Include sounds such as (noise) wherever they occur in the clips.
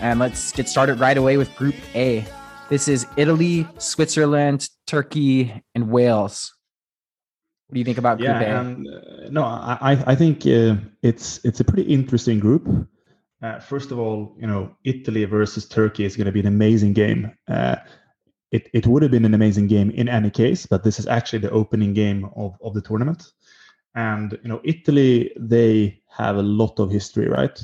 And let's get started right away with Group A. This is Italy, Switzerland, Turkey, and Wales. What do you think about Group yeah, A? And, uh, no, I I think uh, it's it's a pretty interesting group. Uh, first of all, you know, Italy versus Turkey is going to be an amazing game. Uh, it it would have been an amazing game in any case, but this is actually the opening game of of the tournament. And you know, Italy they have a lot of history, right?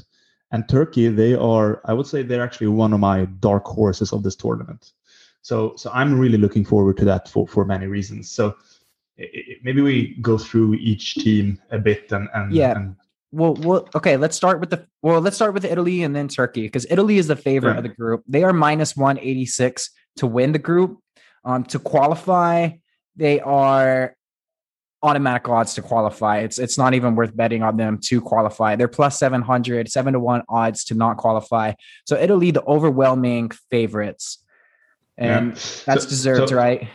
And Turkey, they are, I would say, they're actually one of my dark horses of this tournament. So, so I'm really looking forward to that for for many reasons. So, it, maybe we go through each team a bit and and Yeah. and Well, well, okay. Let's start with the well. Let's start with Italy and then Turkey because Italy is the favorite Yeah. of the group. They are minus one eighty six to win the group. Um, to qualify, they are automatic odds to qualify. It's it's not even worth betting on them to qualify. They're plus 700, 7 to 1 odds to not qualify. So Italy the overwhelming favorites. Yeah. And that's So- deserved, so- right?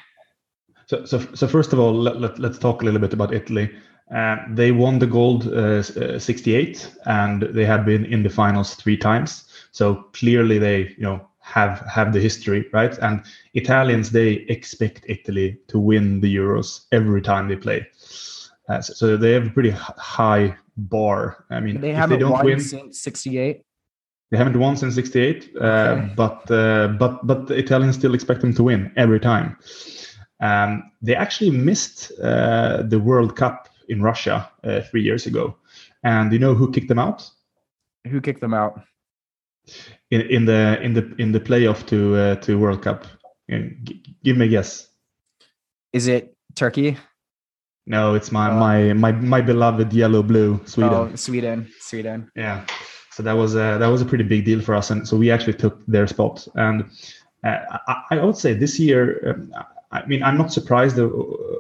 So, so, so first of all, let, let, let's talk a little bit about Italy. Uh, they won the gold uh, uh, 68, and they have been in the finals three times. So clearly, they you know have have the history, right? And Italians they expect Italy to win the Euros every time they play. Uh, so, so they have a pretty high bar. I mean, They haven't they don't won win, since 68. they haven't won since '68, uh, Okay. but uh, but but the Italians still expect them to win every time. Um, they actually missed uh, the World Cup in Russia uh, three years ago, and you know who kicked them out Who kicked them out? In, in the in the in the playoff to uh, to World Cup? Uh, g- give me a guess. Is it Turkey? No, it's my Uh, my my my beloved yellow blue Sweden. Oh, Sweden. Sweden. Yeah. So that was a, that was a pretty big deal for us, and so we actually took their spot. And uh, I, I would say this year, um, I mean, I'm not surprised uh,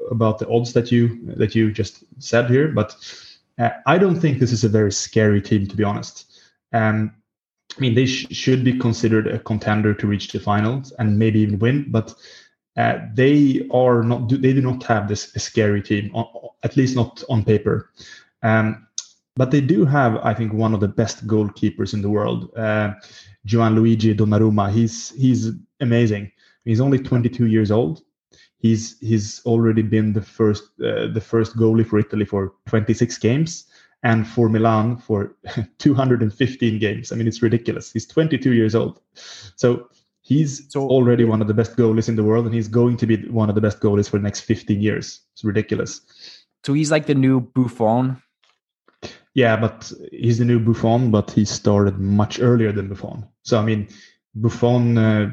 about the odds that you that you just said here, but uh, I don't think this is a very scary team, to be honest. Um, I mean, they sh- should be considered a contender to reach the finals and maybe even win, but uh, they are not. They do not have this scary team, at least not on paper. Um, but they do have, I think, one of the best goalkeepers in the world, uh, Gianluigi Donnarumma. He's he's amazing. He's only 22 years old. He's he's already been the first uh, the first goalie for Italy for 26 games, and for Milan for (laughs) 215 games. I mean, it's ridiculous. He's 22 years old, so he's So- already one of the best goalies in the world, and he's going to be one of the best goalies for the next 15 years. It's ridiculous. So he's like the new Buffon. Yeah, but he's the new Buffon, but he started much earlier than Buffon. So I mean, Buffon uh,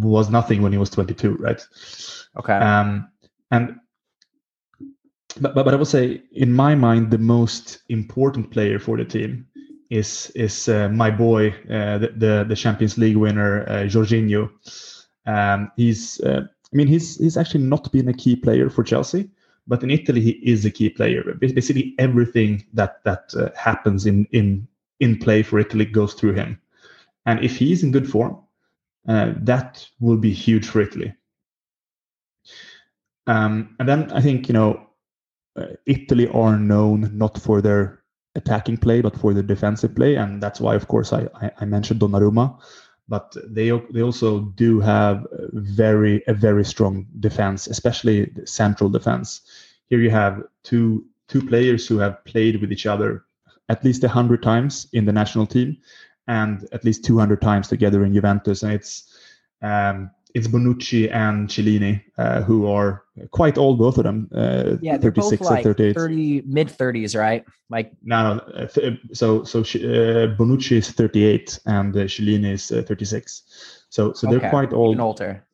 was nothing when he was 22, right? Okay. Um, and but, but but I would say, in my mind, the most important player for the team is is uh, my boy, uh, the, the the Champions League winner, uh, Jorginho. Um, he's, uh, I mean, he's he's actually not been a key player for Chelsea, but in Italy he is a key player. Basically, everything that that uh, happens in in in play for Italy goes through him, and if he's in good form, uh, that will be huge for Italy. Um, and then I think you know, Italy are known not for their attacking play, but for their defensive play, and that's why, of course, I I, I mentioned Donnarumma. But they they also do have very a very strong defense, especially central defense. Here you have two two players who have played with each other at least hundred times in the national team, and at least two hundred times together in Juventus, and it's um, it's Bonucci and Chiellini, uh, who are quite old, both of them. Uh, yeah, they're 36 both like 38. 30, mid 30s, right? Like, No, no. uh, th- So, so uh, Bonucci is 38 and uh, Chiellini is uh, 36. So, so they're quite old. even older.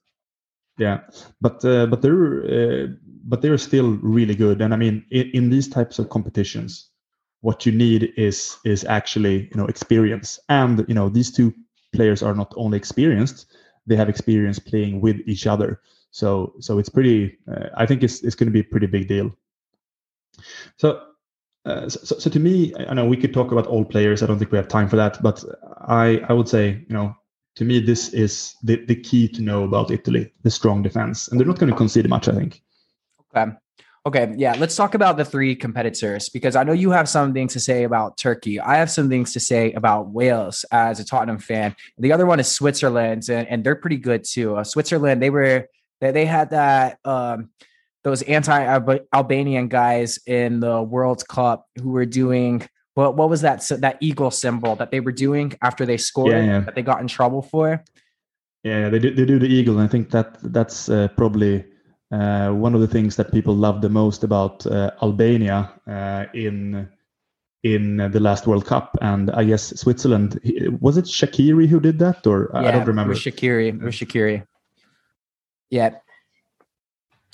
Yeah, but uh, but they're uh, but they're still really good. And I mean, in, in these types of competitions, what you need is is actually you know experience. And you know these two players are not only experienced; they have experience playing with each other. So so it's pretty. Uh, I think it's it's going to be a pretty big deal. So. Uh, so, so, to me, I know we could talk about all players. I don't think we have time for that, but I, I would say, you know, to me, this is the, the key to know about Italy, the strong defense. And they're not going to concede much, I think. Okay. Okay, yeah, let's talk about the three competitors because I know you have some things to say about Turkey. I have some things to say about Wales as a Tottenham fan. The other one is Switzerland, and, and they're pretty good too. Uh, Switzerland, they were they, they had that um, those anti-Albanian guys in the World Cup who were doing what what was that that eagle symbol that they were doing after they scored yeah, yeah. that they got in trouble for? Yeah, they do, they do the eagle, and I think that that's uh, probably uh, one of the things that people love the most about uh, Albania uh, in in the last World Cup, and I guess Switzerland was it Shaqiri who did that, or yeah, I don't remember. It was Shaqiri. It was Shaqiri. Yeah,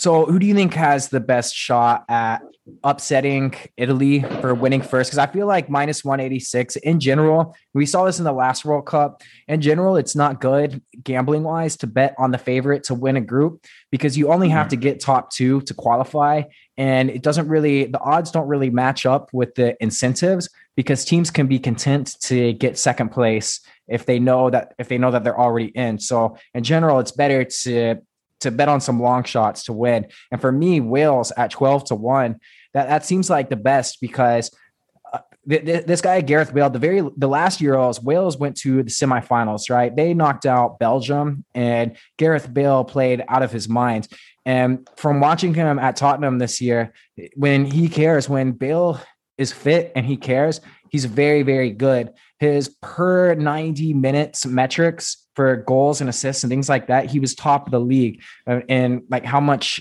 so, who do you think has the best shot at upsetting Italy for winning first? Because I feel like minus 186 in general, we saw this in the last World Cup. In general, it's not good gambling wise to bet on the favorite to win a group because you only have to mm-hmm. get top two to qualify. And it doesn't really, the odds don't really match up with the incentives because teams can be content to get second place if they know that if they know that they're already in. So in general, it's better to to bet on some long shots to win. And for me, Wales at 12 to 1, that, that seems like the best because uh, th- th- this guy Gareth Bale, the very the last Euros, Wales went to the semifinals, right? They knocked out Belgium, and Gareth Bale played out of his mind. And from watching him at Tottenham this year, when he cares, when Bale is fit and he cares, he's very, very good. His per 90 minutes metrics for goals and assists and things like that, he was top of the league uh, and like how much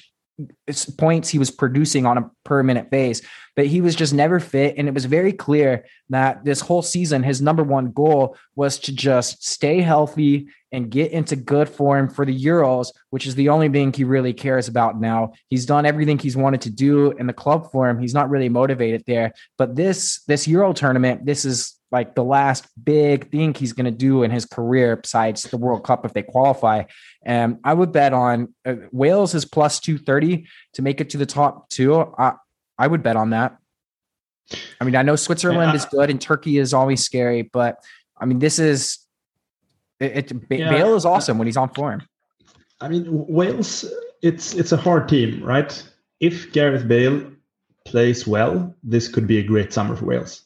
points he was producing on a per minute base, but he was just never fit. And it was very clear that this whole season, his number one goal was to just stay healthy and get into good form for the Euros, which is the only thing he really cares about now. He's done everything he's wanted to do in the club form. He's not really motivated there. But this this Euro tournament, this is like the last big thing he's going to do in his career besides the World Cup if they qualify. And I would bet on uh, Wales is plus 230 to make it to the top two. I, I would bet on that. I mean, I know Switzerland yeah. is good and Turkey is always scary, but I mean, this is it. it yeah. Bale is awesome when he's on form. I mean, Wales, it's it's a hard team, right? If Gareth Bale plays well, this could be a great summer for Wales.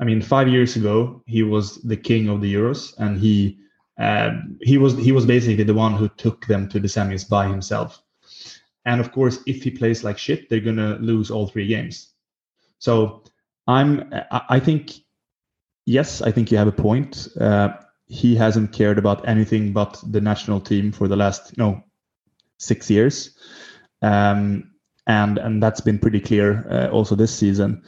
I mean, five years ago he was the king of the Euros, and he uh, he was he was basically the one who took them to the semis by himself. And of course, if he plays like shit, they're gonna lose all three games. So I'm I think yes, I think you have a point. Uh, he hasn't cared about anything but the national team for the last know six years, um, and and that's been pretty clear uh, also this season.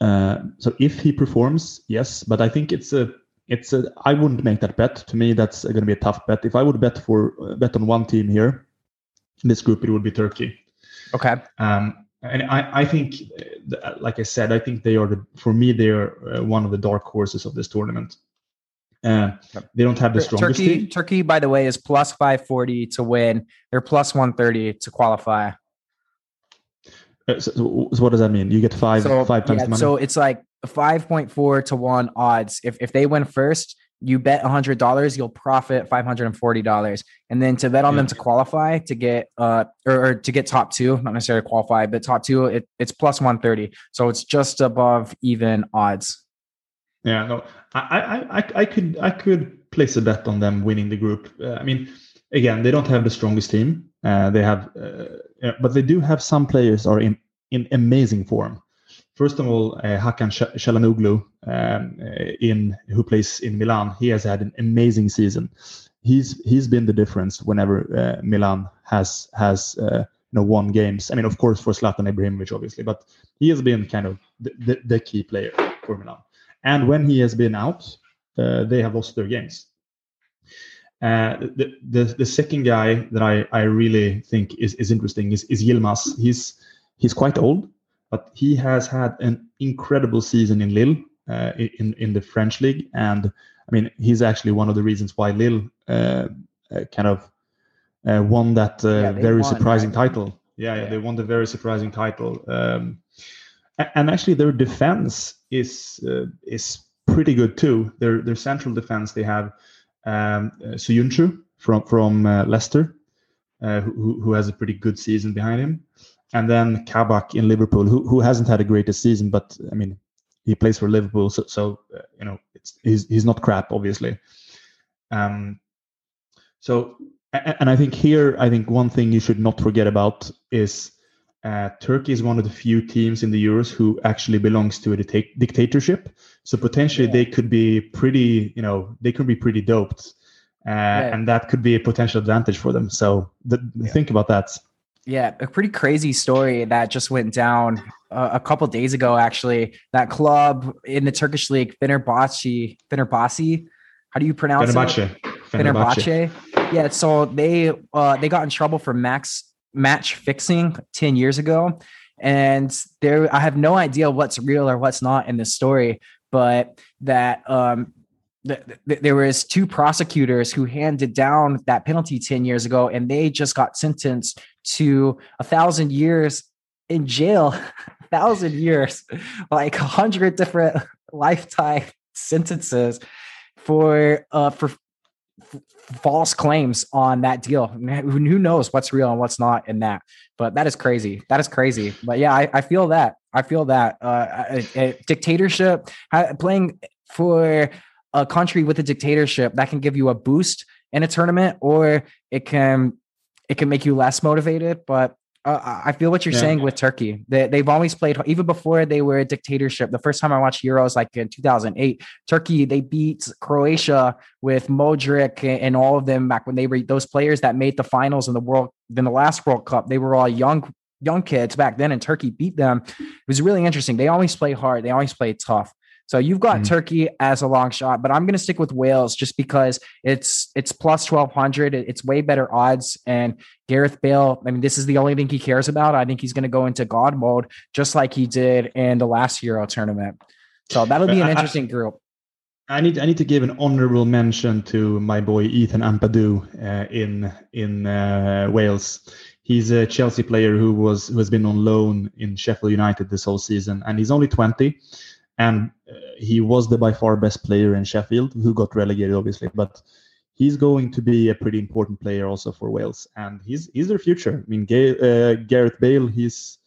Uh, so if he performs, yes, but I think it's a it's a I wouldn't make that bet. To me, that's going to be a tough bet. If I would bet for uh, bet on one team here in this group, it would be Turkey. Okay. Um, and I, I think, uh, like I said, I think they are the for me they are uh, one of the dark horses of this tournament. Uh, they don't have the strongest Turkey. Team. Turkey, by the way, is plus five forty to win. They're plus one thirty to qualify. Uh, so, so, what does that mean? You get five so, five times yeah, the money. So it's like five point four to one odds. If if they win first, you bet hundred dollars, you'll profit five hundred and forty dollars. And then to bet on yeah. them to qualify to get uh or, or, to get top two, not necessarily qualify, but top two, it, it's plus one thirty. So it's just above even odds. Yeah, no, I I I, I could I could place a bet on them winning the group. Uh, I mean, again, they don't have the strongest team. Uh, they have, uh, but they do have some players are in in amazing form. First of all, uh, Hakan um, uh, in who plays in Milan, he has had an amazing season. He's he's been the difference whenever uh, Milan has has you know won games. I mean, of course, for Zlatan Ibrahimovic, obviously, but he has been kind of the, the, the key player for Milan. And when he has been out, they have lost their games. Uh, the, the the second guy that I, I really think is, is interesting is, is Yilmaz. He's he's quite old, but he has had an incredible season in Lille uh, in in the French league, and I mean he's actually one of the reasons why Lille uh, uh kind of uh, won that yeah, very won, surprising right? title. Yeah, yeah, yeah, they won the very surprising title. Um, and actually, their defense is is pretty good too. Their their central defense they have um, uh, from from uh, Leicester, uh, who who has a pretty good season behind him, and then Kabak in Liverpool, who who hasn't had a greatest season, but I mean, he plays for Liverpool, so, so uh, you know, he's he's not crap, obviously. Um, so and I think here, I think one thing you should not forget about is uh, Turkey is one of the few teams in the Euros who actually belongs to a dictatorship. So potentially yeah. they could be pretty, you know, they could be pretty doped, uh, and that could be a potential advantage for them. So th- yeah. think about that. Yeah, a pretty crazy story that just went down uh, a couple days ago. Actually, that club in the Turkish league, Fenerbahce, Fenerbahce. How do you pronounce Fenerbahce. it? Fenerbahce. Fenerbahce. Yeah, so they uh, they got in trouble for max match fixing 10 years ago. And there, I have no idea what's real or what's not in this story, but that um, th- th- there was two prosecutors who handed down that penalty 10 years ago, and they just got sentenced to a thousand years in jail, (laughs) a thousand years, like a hundred different (laughs) lifetime sentences for uh, for false claims on that deal. Who knows what's real and what's not in that? But that is crazy. That is crazy. But yeah, I, I feel that. I feel that uh, a, a dictatorship playing for a country with a dictatorship that can give you a boost in a tournament, or it can it can make you less motivated. But uh, I feel what you're yeah. saying with Turkey. They, they've always played even before they were a dictatorship. The first time I watched Euros, like in 2008, Turkey they beat Croatia with Modric and all of them back when they were those players that made the finals in the world. Then the last World Cup, they were all young young kids back then, and Turkey beat them. It was really interesting. They always play hard. They always play tough. So you've got mm-hmm. Turkey as a long shot, but I'm going to stick with Wales just because it's it's plus 1200. It's way better odds. And Gareth Bale, I mean, this is the only thing he cares about. I think he's going to go into God mode just like he did in the last Euro tournament. So that'll be an interesting group. I need I need to give an honorable mention to my boy Ethan Ampadu uh, in in uh, Wales. He's a Chelsea player who was who has been on loan in Sheffield United this whole season, and he's only 20 and uh, he was the by far best player in Sheffield, who got relegated, obviously. But he's going to be a pretty important player also for Wales, and he's he's their future. I mean, uh, Gareth Bale, he's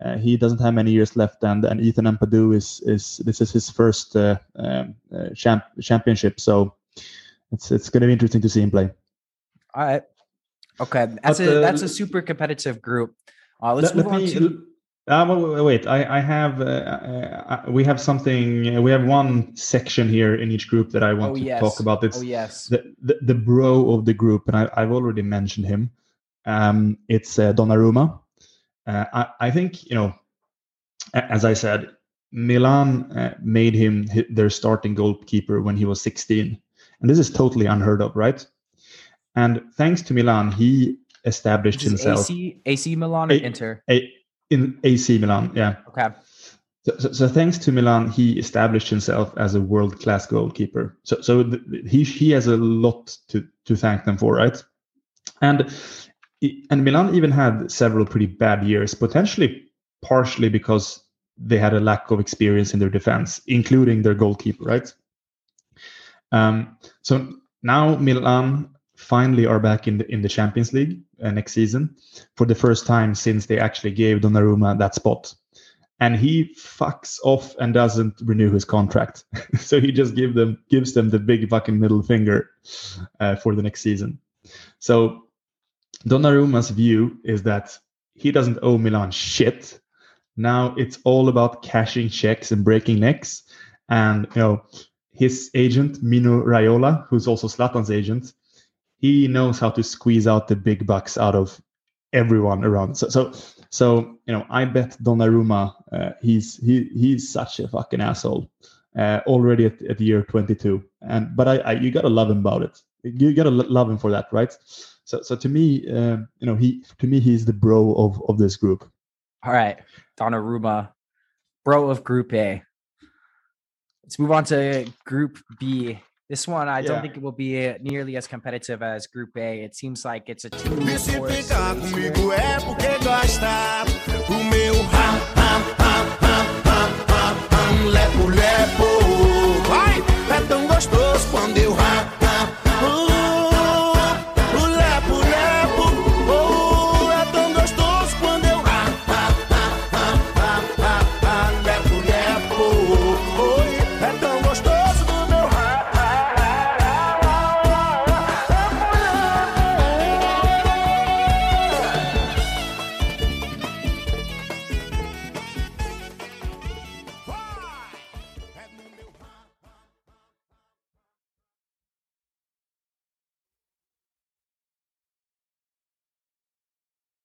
uh, he doesn't have many years left, and and Ethan Ampadu is is this is his first uh, um, uh, champ, championship, so it's it's going to be interesting to see him play. All right, okay, that's but, a that's a super competitive group. Uh, let's let, move let on me, to uh, wait, I, I have uh, uh, we have something. We have one section here in each group that I want oh, to yes. talk about. It's oh, yes. the, the, the bro of the group, and I, have already mentioned him. Um, it's uh, Donnarumma. Uh, I, I think you know, as I said, Milan uh, made him their starting goalkeeper when he was 16, and this is totally unheard of, right? And thanks to Milan, he established himself. AC, AC Milan or a, Inter? A, in AC Milan. Yeah. Okay. So, so, so, thanks to Milan, he established himself as a world class goalkeeper. So, so the, he he has a lot to to thank them for, right? And and Milan even had several pretty bad years, potentially partially because they had a lack of experience in their defense, including their goalkeeper, right? Um, so now Milan finally are back in the in the Champions League uh, next season for the first time since they actually gave Donnarumma that spot. And he fucks off and doesn't renew his contract. (laughs) so he just give them gives them the big fucking middle finger uh, for the next season. So Donnarumma's view is that he doesn't owe Milan shit. Now it's all about cashing checks and breaking necks. And you know, his agent Mino Raiola, who's also Zlatan's agent, he knows how to squeeze out the big bucks out of everyone around. So so so you know, I bet Donnarumma, uh, he's he he's such a fucking asshole uh, already at, at year 22. And but I, I you gotta love him about it. You gotta love him for that, right? So so to me, uh, you know, he to me he's the bro of of this group. All right, Donnarumma, bro of Group A. Let's move on to Group B. This one, I yeah. don't think it will be eh, nearly as competitive as Group A. It seems like it's a two. É tão gostoso quando eu